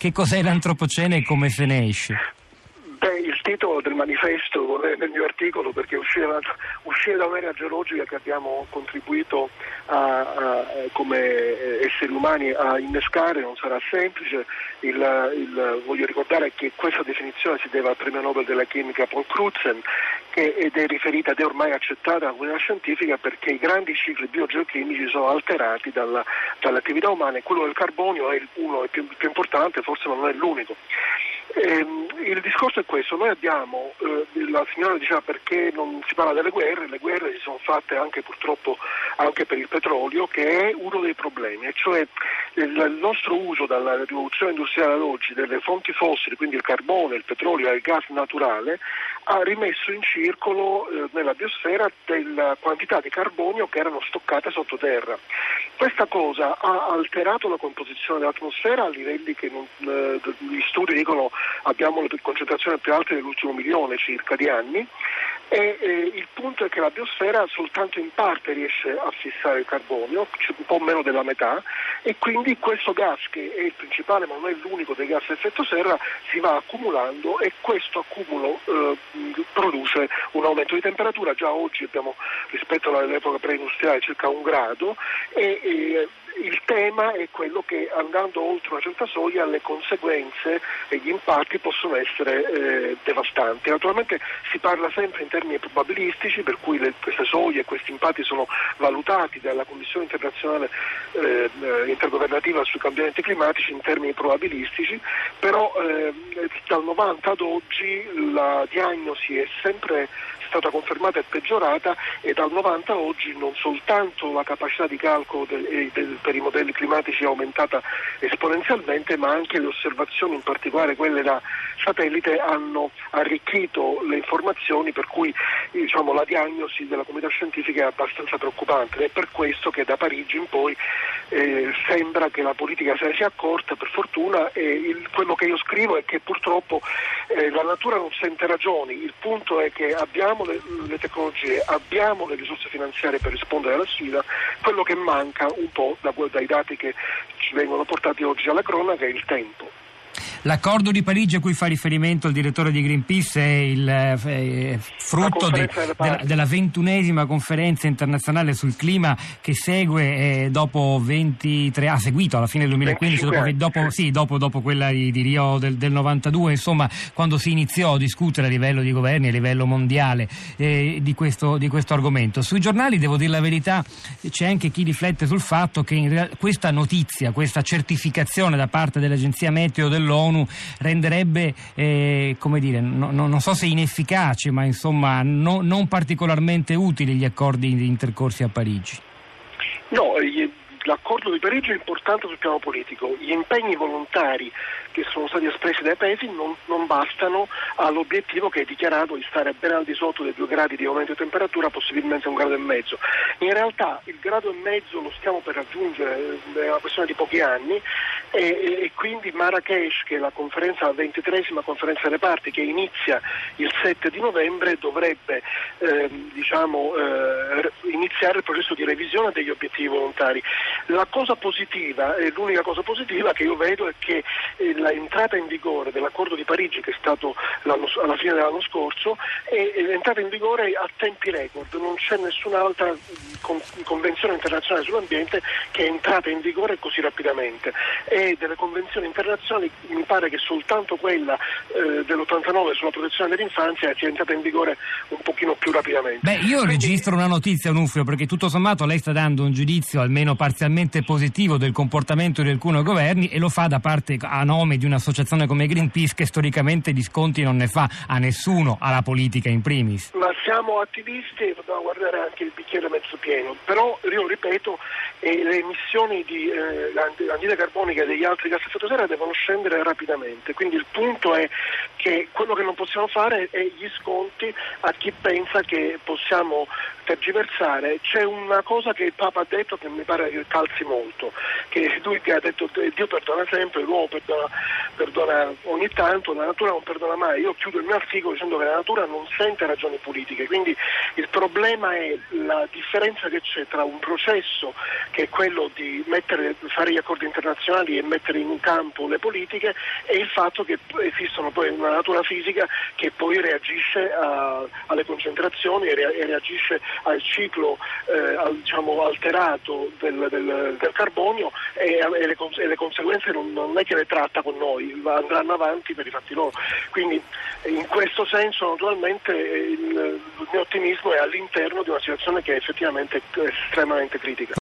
Che cos'è l'antropocene e come se ne esce? Titolo del manifesto nel mio articolo, perché uscire, da un'area geologica che abbiamo contribuito a, a, come esseri umani a innescare non sarà semplice. Il, il, voglio ricordare che questa definizione si deve al premio Nobel della chimica Paul Crutzen che, ed è riferita ed è ormai accettata dalla comunità scientifica perché i grandi cicli biogeochimici sono alterati dalla, dall'attività umana e quello del carbonio è uno più, più importante, forse non è l'unico. Eh, il discorso è questo, noi abbiamo, eh, la signora diceva perché non si parla delle guerre, le guerre si sono fatte anche purtroppo anche per il petrolio che è uno dei problemi, cioè il, nostro uso dalla rivoluzione industriale ad oggi delle fonti fossili, quindi il carbone, il petrolio e il gas naturale, ha rimesso in circolo eh, nella biosfera della quantità di carbonio che erano stoccate sottoterra. Questa cosa ha alterato la composizione dell'atmosfera a livelli che non, eh, gli studi dicono abbiamo le concentrazioni più alte dell'ultimo milione circa di anni e eh, il punto è che la biosfera soltanto in parte riesce a fissare il carbonio, un po' meno della metà, e quindi questo gas, che è il principale ma non è l'unico dei gas a effetto serra, si va accumulando e questo accumulo eh, produce un aumento di temperatura. Già oggi abbiamo rispetto all'epoca preindustriale circa un grado e, e il tema è quello che andando oltre una certa soglia le conseguenze e gli impatti possono essere eh, devastanti. Naturalmente si parla sempre in termini probabilistici, per cui le, queste soglie e questi impatti sono valutati dalla Commissione internazionale eh, intergovernativa sui cambiamenti climatici in termini probabilistici, però eh, dal 90 ad oggi la diagnosi è sempre stata confermata e peggiorata e dal 90 a oggi non soltanto la capacità di calcolo del, del, per i modelli climatici è aumentata esponenzialmente, ma anche le osservazioni, in particolare quelle da satellite, hanno arricchito le informazioni per cui diciamo, la diagnosi della comunità scientifica è abbastanza preoccupante. Ed è per questo che da Parigi in poi eh, sembra che la politica se ne sia accorta, per fortuna, e il, quello che io scrivo è che purtroppo eh, la natura non sente ragioni, il punto è che abbiamo le, le, tecnologie, abbiamo le risorse finanziarie per rispondere alla sfida, quello che manca un po' da, dai dati che ci vengono portati oggi alla cronaca è il tempo. L'accordo di Parigi a cui fa riferimento il direttore di Greenpeace è il è frutto de, della, della, ventunesima conferenza internazionale sul clima che segue eh, dopo 23 ha seguito alla fine del 2015 dopo, dopo, sì, dopo, dopo, quella di, di Rio del, del, 92 insomma quando si iniziò a discutere a livello di governi a livello mondiale eh, di, questo, di, questo, argomento. Sui giornali devo dire la verità c'è anche chi riflette sul fatto che real, questa notizia questa certificazione da parte dell'agenzia meteo dell'ONU dell'ONU renderebbe, eh, come dire, no, no, non so se inefficaci, ma insomma no, non particolarmente utili gli accordi intercorsi a Parigi. No, l'accordo di Parigi è importante sul piano politico, gli impegni volontari che sono stati espressi dai paesi non, non, bastano all'obiettivo che è dichiarato di stare ben al di sotto dei due gradi di aumento di temperatura, possibilmente un grado e mezzo. In realtà il grado e mezzo lo stiamo per raggiungere, è una questione di pochi anni e, e quindi Marrakesh, che è la conferenza, la ventitresima conferenza delle parti che inizia il 7 di novembre, dovrebbe eh, diciamo, eh, iniziare il processo di revisione degli obiettivi volontari. La cosa positiva, e l'unica cosa positiva che io vedo è che eh, l'entrata in vigore dell'accordo di Parigi che è stato alla fine dell'anno scorso è, entrata in vigore a tempi record, non c'è nessun'altra convenzione internazionale sull'ambiente che è entrata in vigore così rapidamente e delle convenzioni internazionali mi pare che soltanto quella eh, dell'89 sulla protezione dell'infanzia sia entrata in vigore un pochino più rapidamente. Beh, io Quindi... registro una notizia, Onufrio, perché tutto sommato lei sta dando un giudizio almeno parzialmente positivo del comportamento di alcuni governi e lo fa da parte a nome di un'associazione come Greenpeace che storicamente di sconti non ne fa a nessuno, alla politica in primis. Ma siamo attivisti e dobbiamo guardare anche il bicchiere mezzo pieno, però io ripeto eh, le emissioni di eh, anidride carbonica e degli altri gas a effetto serra devono scendere rapidamente, quindi il punto è che quello che non possiamo fare è gli sconti a chi pensa che possiamo tergiversare, c'è una cosa che il Papa ha detto che mi pare che calzi molto, che lui ha detto Dio perdona sempre, l'uomo perdona, perdona ogni tanto, la natura non perdona mai. Io chiudo il mio articolo dicendo che la natura non sente ragioni politiche, quindi il problema è la differenza che c'è tra un processo che è quello di mettere, fare gli accordi internazionali e mettere in campo le politiche e il fatto che esistono poi una natura fisica che poi reagisce a, alle concentrazioni e, reagisce al ciclo eh, al, diciamo, alterato del, del, del carbonio e, e, le, e, le, conseguenze non, non, è che le tratta con noi, andranno avanti per i fatti loro. Quindi in questo senso naturalmente il, mio ottimismo è all'interno di una situazione che è effettivamente estremamente critica.